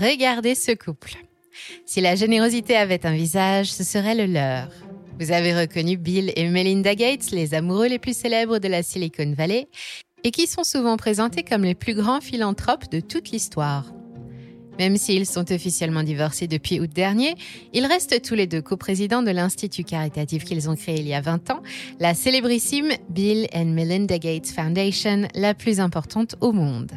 Regardez ce couple. Si la générosité avait un visage, ce serait le leur. Vous avez reconnu Bill et Melinda Gates, les amoureux les plus célèbres de la Silicon Valley, et qui sont souvent présentés comme les plus grands philanthropes de toute l'histoire. Même s'ils sont officiellement divorcés depuis août dernier, ils restent tous les deux coprésidents de l'institut caritatif qu'ils ont créé il y a 20 ans, la célébrissime Bill and Melinda Gates Foundation, la plus importante au monde.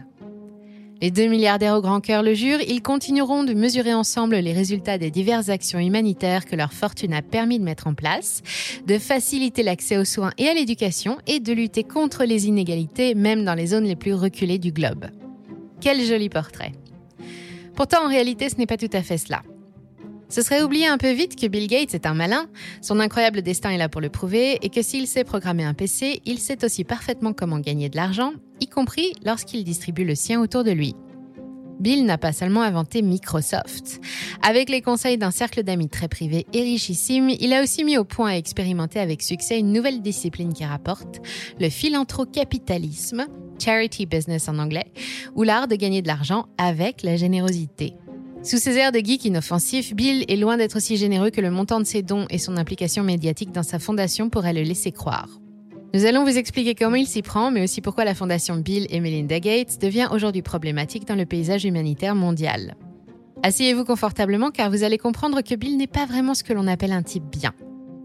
Les deux milliardaires au grand cœur le jurent, ils continueront de mesurer ensemble les résultats des diverses actions humanitaires que leur fortune a permis de mettre en place, de faciliter l'accès aux soins et à l'éducation et de lutter contre les inégalités même dans les zones les plus reculées du globe. Quel joli portrait. Pourtant, en réalité, ce n'est pas tout à fait cela. Ce serait oublier un peu vite que Bill Gates est un malin, son incroyable destin est là pour le prouver, et que s'il sait programmer un PC, il sait aussi parfaitement comment gagner de l'argent, y compris lorsqu'il distribue le sien autour de lui. Bill n'a pas seulement inventé Microsoft. Avec les conseils d'un cercle d'amis très privé et richissime, il a aussi mis au point et expérimenté avec succès une nouvelle discipline qui rapporte, le philanthrocapitalisme, charity business en anglais, ou l'art de gagner de l'argent avec la générosité. Sous ses airs de geek inoffensif, Bill est loin d'être aussi généreux que le montant de ses dons et son implication médiatique dans sa fondation pourraient le laisser croire. Nous allons vous expliquer comment il s'y prend, mais aussi pourquoi la fondation Bill et Melinda Gates devient aujourd'hui problématique dans le paysage humanitaire mondial. Asseyez-vous confortablement car vous allez comprendre que Bill n'est pas vraiment ce que l'on appelle un type bien.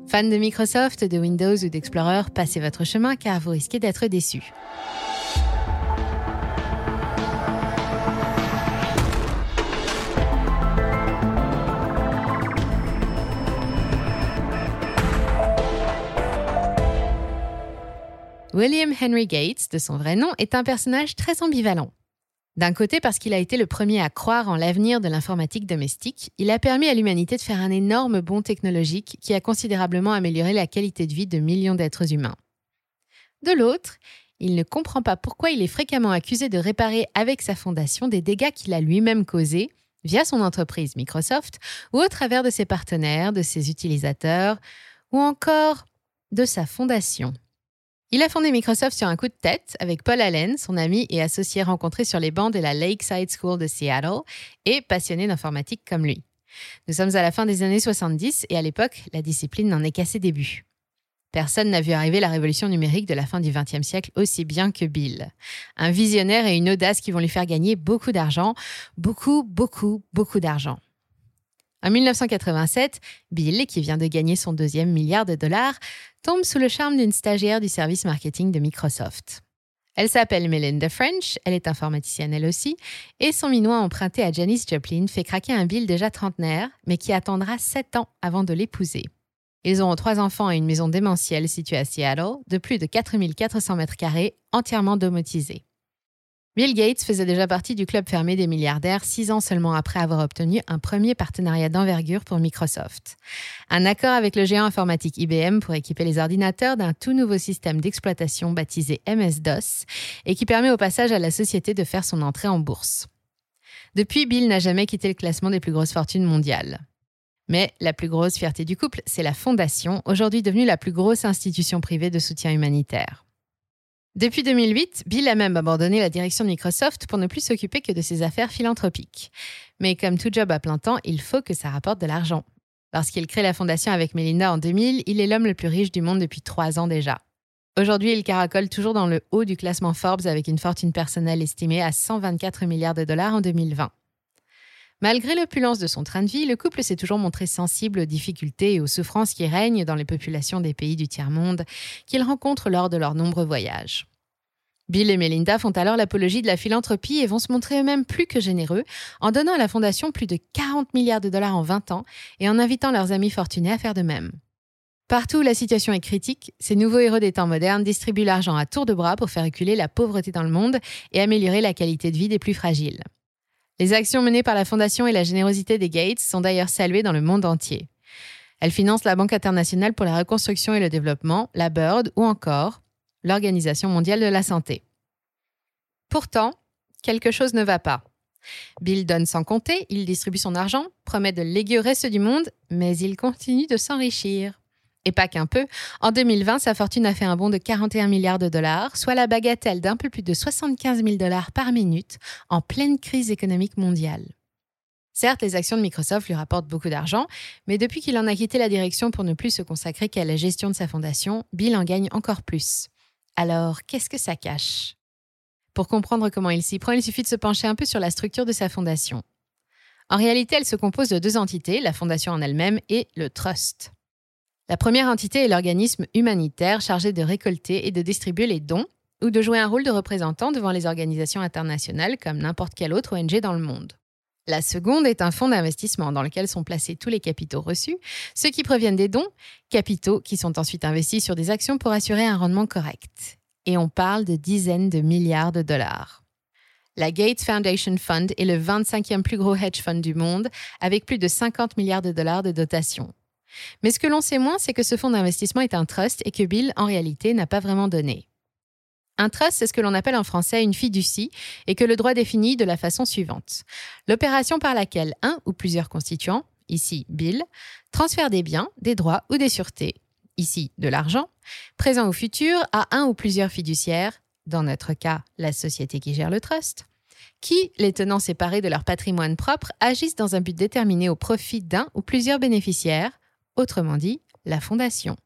Fan de Microsoft, de Windows ou d'Explorer, passez votre chemin car vous risquez d'être déçu. William Henry Gates, de son vrai nom, est un personnage très ambivalent. D'un côté, parce qu'il a été le premier à croire en l'avenir de l'informatique domestique, il a permis à l'humanité de faire un énorme bond technologique qui a considérablement amélioré la qualité de vie de millions d'êtres humains. De l'autre, il ne comprend pas pourquoi il est fréquemment accusé de réparer avec sa fondation des dégâts qu'il a lui-même causés via son entreprise Microsoft ou au travers de ses partenaires, de ses utilisateurs ou encore de sa fondation. Il a fondé Microsoft sur un coup de tête avec Paul Allen, son ami et associé rencontré sur les bancs de la Lakeside School de Seattle et passionné d'informatique comme lui. Nous sommes à la fin des années 70 et à l'époque, la discipline n'en est qu'à ses débuts. Personne n'a vu arriver la révolution numérique de la fin du XXe siècle aussi bien que Bill. Un visionnaire et une audace qui vont lui faire gagner beaucoup d'argent, beaucoup, beaucoup, beaucoup d'argent. En 1987, Bill, qui vient de gagner son deuxième milliard de dollars, tombe sous le charme d'une stagiaire du service marketing de Microsoft. Elle s'appelle Melinda French, elle est informaticienne elle aussi, et son minois emprunté à Janice Joplin fait craquer un Bill déjà trentenaire, mais qui attendra sept ans avant de l'épouser. Ils auront trois enfants et une maison démentielle située à Seattle, de plus de 4400 mètres carrés, entièrement domotisée. Bill Gates faisait déjà partie du club fermé des milliardaires six ans seulement après avoir obtenu un premier partenariat d'envergure pour Microsoft. Un accord avec le géant informatique IBM pour équiper les ordinateurs d'un tout nouveau système d'exploitation baptisé MS-DOS et qui permet au passage à la société de faire son entrée en bourse. Depuis, Bill n'a jamais quitté le classement des plus grosses fortunes mondiales. Mais la plus grosse fierté du couple, c'est la Fondation, aujourd'hui devenue la plus grosse institution privée de soutien humanitaire. Depuis 2008, Bill a même abandonné la direction de Microsoft pour ne plus s'occuper que de ses affaires philanthropiques. Mais comme tout job à plein temps, il faut que ça rapporte de l'argent. Lorsqu'il crée la fondation avec Melinda en 2000, il est l'homme le plus riche du monde depuis trois ans déjà. Aujourd'hui, il caracole toujours dans le haut du classement Forbes avec une fortune personnelle estimée à 124 milliards de dollars en 2020. Malgré l'opulence de son train de vie, le couple s'est toujours montré sensible aux difficultés et aux souffrances qui règnent dans les populations des pays du tiers-monde qu'ils rencontrent lors de leurs nombreux voyages. Bill et Melinda font alors l'apologie de la philanthropie et vont se montrer eux-mêmes plus que généreux en donnant à la fondation plus de 40 milliards de dollars en 20 ans et en invitant leurs amis fortunés à faire de même. Partout où la situation est critique, ces nouveaux héros des temps modernes distribuent l'argent à tour de bras pour faire reculer la pauvreté dans le monde et améliorer la qualité de vie des plus fragiles. Les actions menées par la Fondation et la générosité des Gates sont d'ailleurs saluées dans le monde entier. Elle finance la Banque internationale pour la reconstruction et le développement, la BIRD ou encore l'Organisation mondiale de la santé. Pourtant, quelque chose ne va pas. Bill donne sans compter, il distribue son argent, promet de léguer au reste du monde, mais il continue de s'enrichir. Et pas qu'un peu, en 2020, sa fortune a fait un bond de 41 milliards de dollars, soit la bagatelle d'un peu plus de 75 000 dollars par minute en pleine crise économique mondiale. Certes, les actions de Microsoft lui rapportent beaucoup d'argent, mais depuis qu'il en a quitté la direction pour ne plus se consacrer qu'à la gestion de sa fondation, Bill en gagne encore plus. Alors, qu'est-ce que ça cache? Pour comprendre comment il s'y prend, il suffit de se pencher un peu sur la structure de sa fondation. En réalité, elle se compose de deux entités, la fondation en elle-même et le trust. La première entité est l'organisme humanitaire chargé de récolter et de distribuer les dons ou de jouer un rôle de représentant devant les organisations internationales comme n'importe quelle autre ONG dans le monde. La seconde est un fonds d'investissement dans lequel sont placés tous les capitaux reçus, ceux qui proviennent des dons, capitaux qui sont ensuite investis sur des actions pour assurer un rendement correct. Et on parle de dizaines de milliards de dollars. La Gates Foundation Fund est le 25e plus gros hedge fund du monde, avec plus de 50 milliards de dollars de dotation. Mais ce que l'on sait moins, c'est que ce fonds d'investissement est un trust et que Bill, en réalité, n'a pas vraiment donné. Un trust, c'est ce que l'on appelle en français une fiducie et que le droit définit de la façon suivante. L'opération par laquelle un ou plusieurs constituants, ici Bill, transfèrent des biens, des droits ou des sûretés, ici de l'argent, présent ou futur, à un ou plusieurs fiduciaires, dans notre cas la société qui gère le trust, qui, les tenant séparés de leur patrimoine propre, agissent dans un but déterminé au profit d'un ou plusieurs bénéficiaires, autrement dit la fondation.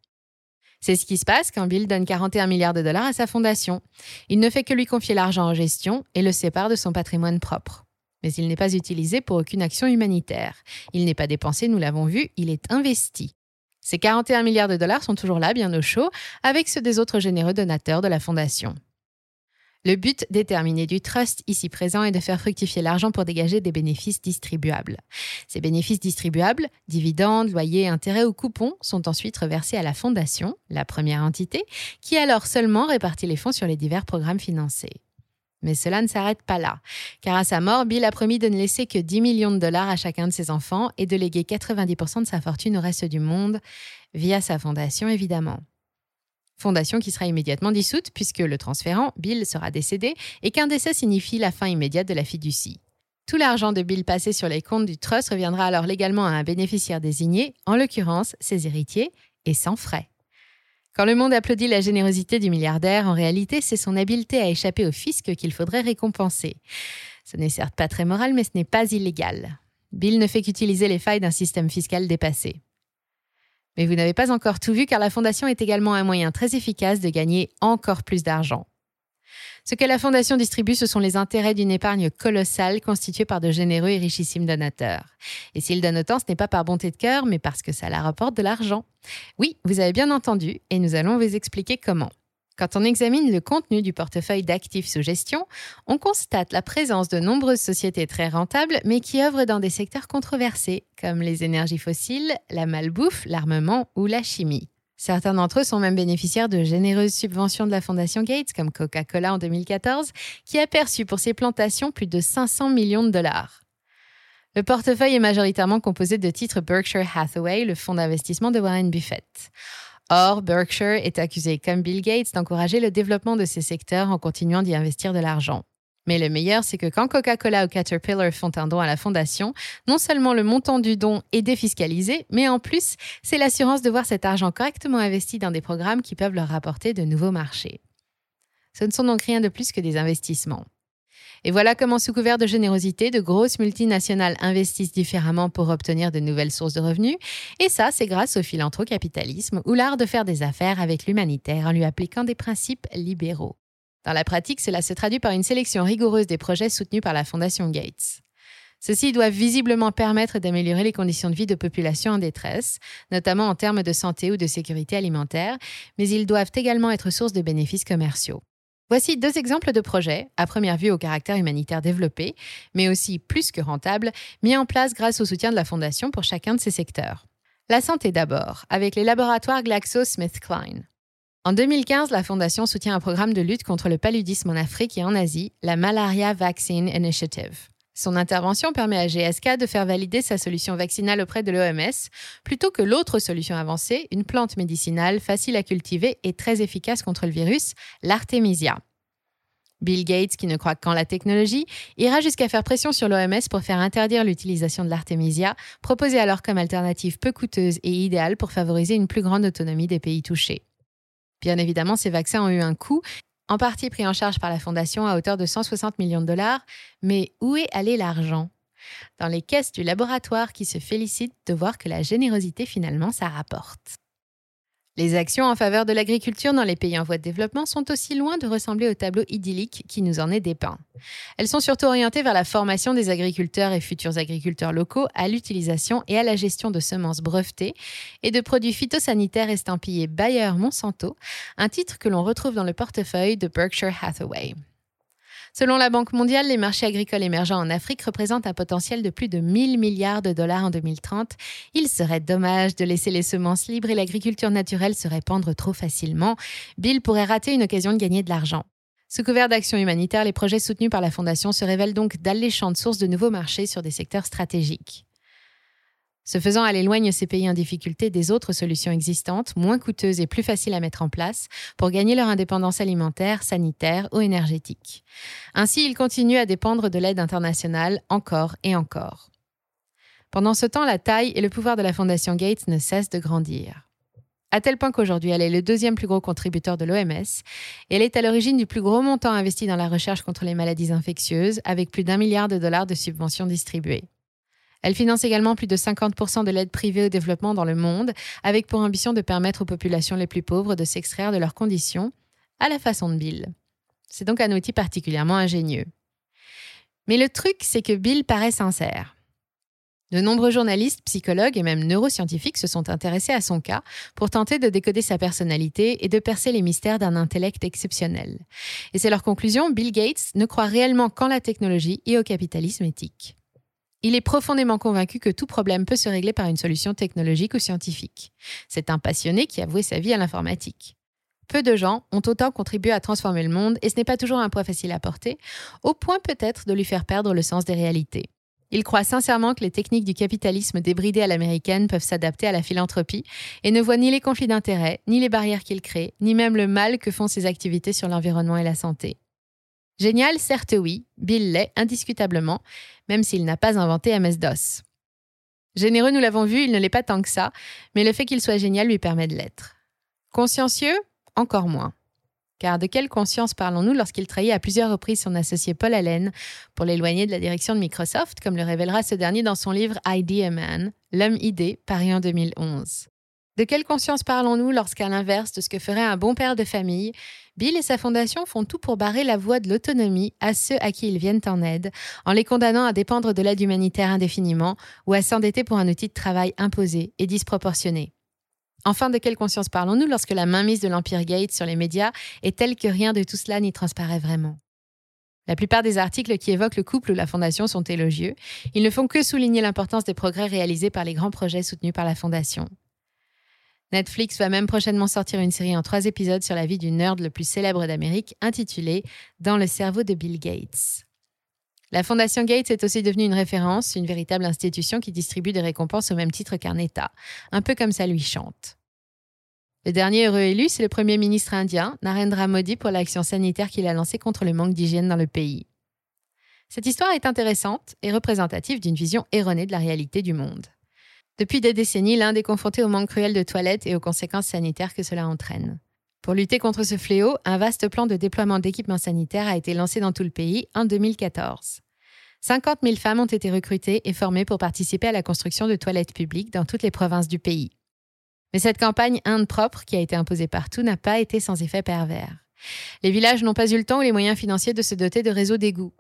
C'est ce qui se passe quand Bill donne 41 milliards de dollars à sa fondation. Il ne fait que lui confier l'argent en gestion et le sépare de son patrimoine propre. Mais il n'est pas utilisé pour aucune action humanitaire. Il n'est pas dépensé, nous l'avons vu, il est investi. Ces 41 milliards de dollars sont toujours là, bien au chaud, avec ceux des autres généreux donateurs de la fondation. Le but déterminé du trust ici présent est de faire fructifier l'argent pour dégager des bénéfices distribuables. Ces bénéfices distribuables, dividendes, loyers, intérêts ou coupons, sont ensuite reversés à la fondation, la première entité, qui alors seulement répartit les fonds sur les divers programmes financés. Mais cela ne s'arrête pas là, car à sa mort, Bill a promis de ne laisser que 10 millions de dollars à chacun de ses enfants et de léguer 90% de sa fortune au reste du monde, via sa fondation évidemment. Fondation qui sera immédiatement dissoute puisque le transférant, Bill, sera décédé et qu'un décès signifie la fin immédiate de la fiducie. Tout l'argent de Bill passé sur les comptes du trust reviendra alors légalement à un bénéficiaire désigné, en l'occurrence ses héritiers, et sans frais. Quand le monde applaudit la générosité du milliardaire, en réalité, c'est son habileté à échapper au fisc qu'il faudrait récompenser. Ce n'est certes pas très moral, mais ce n'est pas illégal. Bill ne fait qu'utiliser les failles d'un système fiscal dépassé. Mais vous n'avez pas encore tout vu car la fondation est également un moyen très efficace de gagner encore plus d'argent. Ce que la fondation distribue, ce sont les intérêts d'une épargne colossale constituée par de généreux et richissimes donateurs. Et s'ils donnent autant, ce n'est pas par bonté de cœur, mais parce que ça la rapporte de l'argent. Oui, vous avez bien entendu, et nous allons vous expliquer comment. Quand on examine le contenu du portefeuille d'actifs sous gestion, on constate la présence de nombreuses sociétés très rentables, mais qui œuvrent dans des secteurs controversés, comme les énergies fossiles, la malbouffe, l'armement ou la chimie. Certains d'entre eux sont même bénéficiaires de généreuses subventions de la Fondation Gates, comme Coca-Cola en 2014, qui a perçu pour ses plantations plus de 500 millions de dollars. Le portefeuille est majoritairement composé de titres Berkshire Hathaway, le fonds d'investissement de Warren Buffett. Or, Berkshire est accusé, comme Bill Gates, d'encourager le développement de ces secteurs en continuant d'y investir de l'argent. Mais le meilleur, c'est que quand Coca-Cola ou Caterpillar font un don à la fondation, non seulement le montant du don est défiscalisé, mais en plus, c'est l'assurance de voir cet argent correctement investi dans des programmes qui peuvent leur rapporter de nouveaux marchés. Ce ne sont donc rien de plus que des investissements. Et voilà comment, sous couvert de générosité, de grosses multinationales investissent différemment pour obtenir de nouvelles sources de revenus. Et ça, c'est grâce au philanthrocapitalisme ou l'art de faire des affaires avec l'humanitaire en lui appliquant des principes libéraux. Dans la pratique, cela se traduit par une sélection rigoureuse des projets soutenus par la Fondation Gates. Ceux-ci doivent visiblement permettre d'améliorer les conditions de vie de populations en détresse, notamment en termes de santé ou de sécurité alimentaire, mais ils doivent également être source de bénéfices commerciaux. Voici deux exemples de projets, à première vue au caractère humanitaire développé, mais aussi plus que rentable, mis en place grâce au soutien de la Fondation pour chacun de ces secteurs. La santé d'abord, avec les laboratoires GlaxoSmithKline. En 2015, la Fondation soutient un programme de lutte contre le paludisme en Afrique et en Asie, la Malaria Vaccine Initiative. Son intervention permet à GSK de faire valider sa solution vaccinale auprès de l'OMS, plutôt que l'autre solution avancée, une plante médicinale facile à cultiver et très efficace contre le virus, l'artémisia. Bill Gates, qui ne croit qu'en la technologie, ira jusqu'à faire pression sur l'OMS pour faire interdire l'utilisation de l'artémisia, proposée alors comme alternative peu coûteuse et idéale pour favoriser une plus grande autonomie des pays touchés. Bien évidemment, ces vaccins ont eu un coût en partie pris en charge par la Fondation à hauteur de 160 millions de dollars. Mais où est allé l'argent? Dans les caisses du laboratoire qui se félicitent de voir que la générosité finalement ça rapporte. Les actions en faveur de l'agriculture dans les pays en voie de développement sont aussi loin de ressembler au tableau idyllique qui nous en est dépeint. Elles sont surtout orientées vers la formation des agriculteurs et futurs agriculteurs locaux à l'utilisation et à la gestion de semences brevetées et de produits phytosanitaires estampillés Bayer-Monsanto, un titre que l'on retrouve dans le portefeuille de Berkshire Hathaway. Selon la Banque mondiale, les marchés agricoles émergents en Afrique représentent un potentiel de plus de 1000 milliards de dollars en 2030. Il serait dommage de laisser les semences libres et l'agriculture naturelle se répandre trop facilement. Bill pourrait rater une occasion de gagner de l'argent. Sous couvert d'action humanitaire, les projets soutenus par la Fondation se révèlent donc d'alléchantes sources de nouveaux marchés sur des secteurs stratégiques. Ce faisant, elle éloigne ces pays en difficulté des autres solutions existantes, moins coûteuses et plus faciles à mettre en place, pour gagner leur indépendance alimentaire, sanitaire ou énergétique. Ainsi, ils continuent à dépendre de l'aide internationale encore et encore. Pendant ce temps, la taille et le pouvoir de la Fondation Gates ne cessent de grandir. À tel point qu'aujourd'hui, elle est le deuxième plus gros contributeur de l'OMS et elle est à l'origine du plus gros montant investi dans la recherche contre les maladies infectieuses, avec plus d'un milliard de dollars de subventions distribuées. Elle finance également plus de 50% de l'aide privée au développement dans le monde, avec pour ambition de permettre aux populations les plus pauvres de s'extraire de leurs conditions, à la façon de Bill. C'est donc un outil particulièrement ingénieux. Mais le truc, c'est que Bill paraît sincère. De nombreux journalistes, psychologues et même neuroscientifiques se sont intéressés à son cas pour tenter de décoder sa personnalité et de percer les mystères d'un intellect exceptionnel. Et c'est leur conclusion, Bill Gates ne croit réellement qu'en la technologie et au capitalisme éthique. Il est profondément convaincu que tout problème peut se régler par une solution technologique ou scientifique. C'est un passionné qui a voué sa vie à l'informatique. Peu de gens ont autant contribué à transformer le monde et ce n'est pas toujours un poids facile à porter, au point peut-être de lui faire perdre le sens des réalités. Il croit sincèrement que les techniques du capitalisme débridé à l'américaine peuvent s'adapter à la philanthropie et ne voit ni les conflits d'intérêts, ni les barrières qu'il crée, ni même le mal que font ses activités sur l'environnement et la santé. Génial, certes oui, Bill l'est indiscutablement, même s'il n'a pas inventé MS-DOS. Généreux, nous l'avons vu, il ne l'est pas tant que ça, mais le fait qu'il soit génial lui permet de l'être. Consciencieux Encore moins. Car de quelle conscience parlons-nous lorsqu'il trahit à plusieurs reprises son associé Paul Allen pour l'éloigner de la direction de Microsoft, comme le révélera ce dernier dans son livre Idea Man, L'homme idée, paru en 2011 de quelle conscience parlons-nous lorsqu'à l'inverse de ce que ferait un bon père de famille, Bill et sa fondation font tout pour barrer la voie de l'autonomie à ceux à qui ils viennent en aide, en les condamnant à dépendre de l'aide humanitaire indéfiniment ou à s'endetter pour un outil de travail imposé et disproportionné Enfin, de quelle conscience parlons-nous lorsque la mainmise de l'Empire Gates sur les médias est telle que rien de tout cela n'y transparaît vraiment? La plupart des articles qui évoquent le couple ou la fondation sont élogieux. Ils ne font que souligner l'importance des progrès réalisés par les grands projets soutenus par la fondation. Netflix va même prochainement sortir une série en trois épisodes sur la vie du nerd le plus célèbre d'Amérique, intitulée Dans le cerveau de Bill Gates. La Fondation Gates est aussi devenue une référence, une véritable institution qui distribue des récompenses au même titre qu'un État, un peu comme ça lui chante. Le dernier heureux élu, c'est le Premier ministre indien, Narendra Modi, pour l'action sanitaire qu'il a lancée contre le manque d'hygiène dans le pays. Cette histoire est intéressante et représentative d'une vision erronée de la réalité du monde. Depuis des décennies, l'Inde est confrontée au manque cruel de toilettes et aux conséquences sanitaires que cela entraîne. Pour lutter contre ce fléau, un vaste plan de déploiement d'équipements sanitaires a été lancé dans tout le pays en 2014. 50 000 femmes ont été recrutées et formées pour participer à la construction de toilettes publiques dans toutes les provinces du pays. Mais cette campagne Inde propre, qui a été imposée partout, n'a pas été sans effet pervers. Les villages n'ont pas eu le temps ou les moyens financiers de se doter de réseaux d'égouts.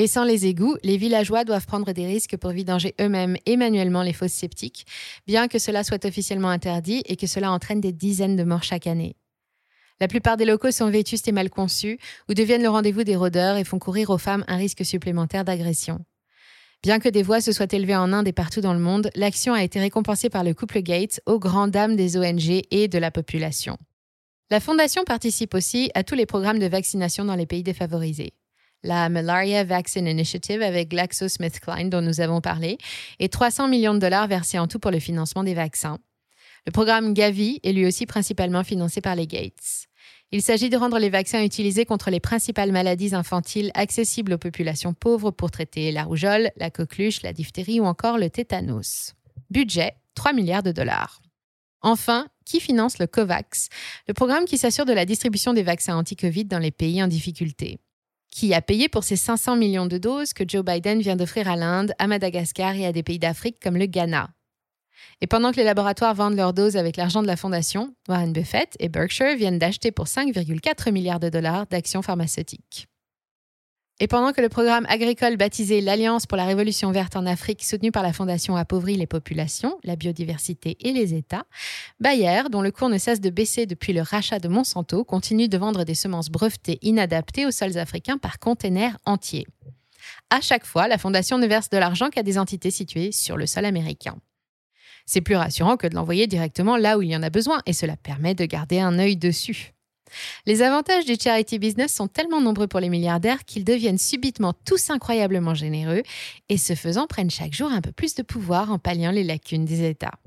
Et sans les égouts, les villageois doivent prendre des risques pour vidanger eux-mêmes et manuellement les fosses sceptiques, bien que cela soit officiellement interdit et que cela entraîne des dizaines de morts chaque année. La plupart des locaux sont vétustes et mal conçus, ou deviennent le rendez-vous des rôdeurs et font courir aux femmes un risque supplémentaire d'agression. Bien que des voix se soient élevées en Inde et partout dans le monde, l'action a été récompensée par le couple Gates aux grandes dames des ONG et de la population. La Fondation participe aussi à tous les programmes de vaccination dans les pays défavorisés la Malaria Vaccine Initiative avec GlaxoSmithKline dont nous avons parlé, et 300 millions de dollars versés en tout pour le financement des vaccins. Le programme Gavi est lui aussi principalement financé par les Gates. Il s'agit de rendre les vaccins utilisés contre les principales maladies infantiles accessibles aux populations pauvres pour traiter la rougeole, la coqueluche, la diphtérie ou encore le tétanos. Budget 3 milliards de dollars. Enfin, qui finance le COVAX, le programme qui s'assure de la distribution des vaccins anti-Covid dans les pays en difficulté? Qui a payé pour ces 500 millions de doses que Joe Biden vient d'offrir à l'Inde, à Madagascar et à des pays d'Afrique comme le Ghana. Et pendant que les laboratoires vendent leurs doses avec l'argent de la fondation, Warren Buffett et Berkshire viennent d'acheter pour 5,4 milliards de dollars d'actions pharmaceutiques. Et pendant que le programme agricole baptisé l'Alliance pour la Révolution verte en Afrique, soutenu par la Fondation appauvrit les populations, la biodiversité et les États, Bayer, dont le cours ne cesse de baisser depuis le rachat de Monsanto, continue de vendre des semences brevetées inadaptées aux sols africains par containers entiers. À chaque fois, la Fondation ne verse de l'argent qu'à des entités situées sur le sol américain. C'est plus rassurant que de l'envoyer directement là où il y en a besoin, et cela permet de garder un œil dessus. Les avantages du charity business sont tellement nombreux pour les milliardaires qu'ils deviennent subitement tous incroyablement généreux et ce faisant prennent chaque jour un peu plus de pouvoir en palliant les lacunes des États.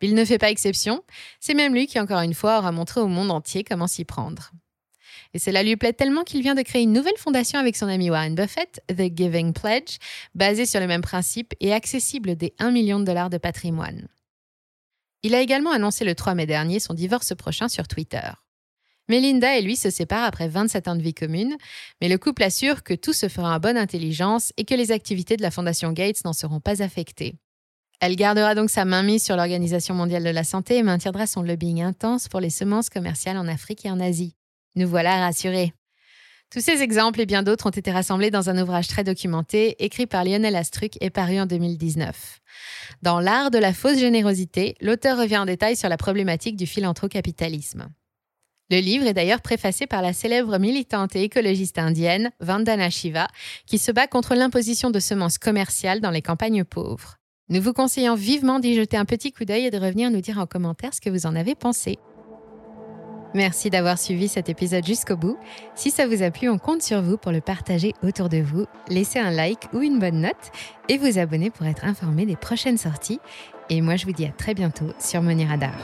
Bill ne fait pas exception, c'est même lui qui encore une fois aura montré au monde entier comment s'y prendre. Et cela lui plaît tellement qu'il vient de créer une nouvelle fondation avec son ami Warren Buffett, The Giving Pledge, basée sur le même principe et accessible des 1 million de dollars de patrimoine. Il a également annoncé le 3 mai dernier son divorce prochain sur Twitter. Melinda et lui se séparent après 27 ans de vie commune, mais le couple assure que tout se fera en bonne intelligence et que les activités de la Fondation Gates n'en seront pas affectées. Elle gardera donc sa main mise sur l'Organisation mondiale de la santé et maintiendra son lobbying intense pour les semences commerciales en Afrique et en Asie. Nous voilà rassurés. Tous ces exemples et bien d'autres ont été rassemblés dans un ouvrage très documenté, écrit par Lionel Astruc et paru en 2019. Dans L'art de la fausse générosité, l'auteur revient en détail sur la problématique du philanthrocapitalisme. Le livre est d'ailleurs préfacé par la célèbre militante et écologiste indienne Vandana Shiva, qui se bat contre l'imposition de semences commerciales dans les campagnes pauvres. Nous vous conseillons vivement d'y jeter un petit coup d'œil et de revenir nous dire en commentaire ce que vous en avez pensé. Merci d'avoir suivi cet épisode jusqu'au bout. Si ça vous a plu, on compte sur vous pour le partager autour de vous, laisser un like ou une bonne note et vous abonner pour être informé des prochaines sorties. Et moi, je vous dis à très bientôt sur Money Radar.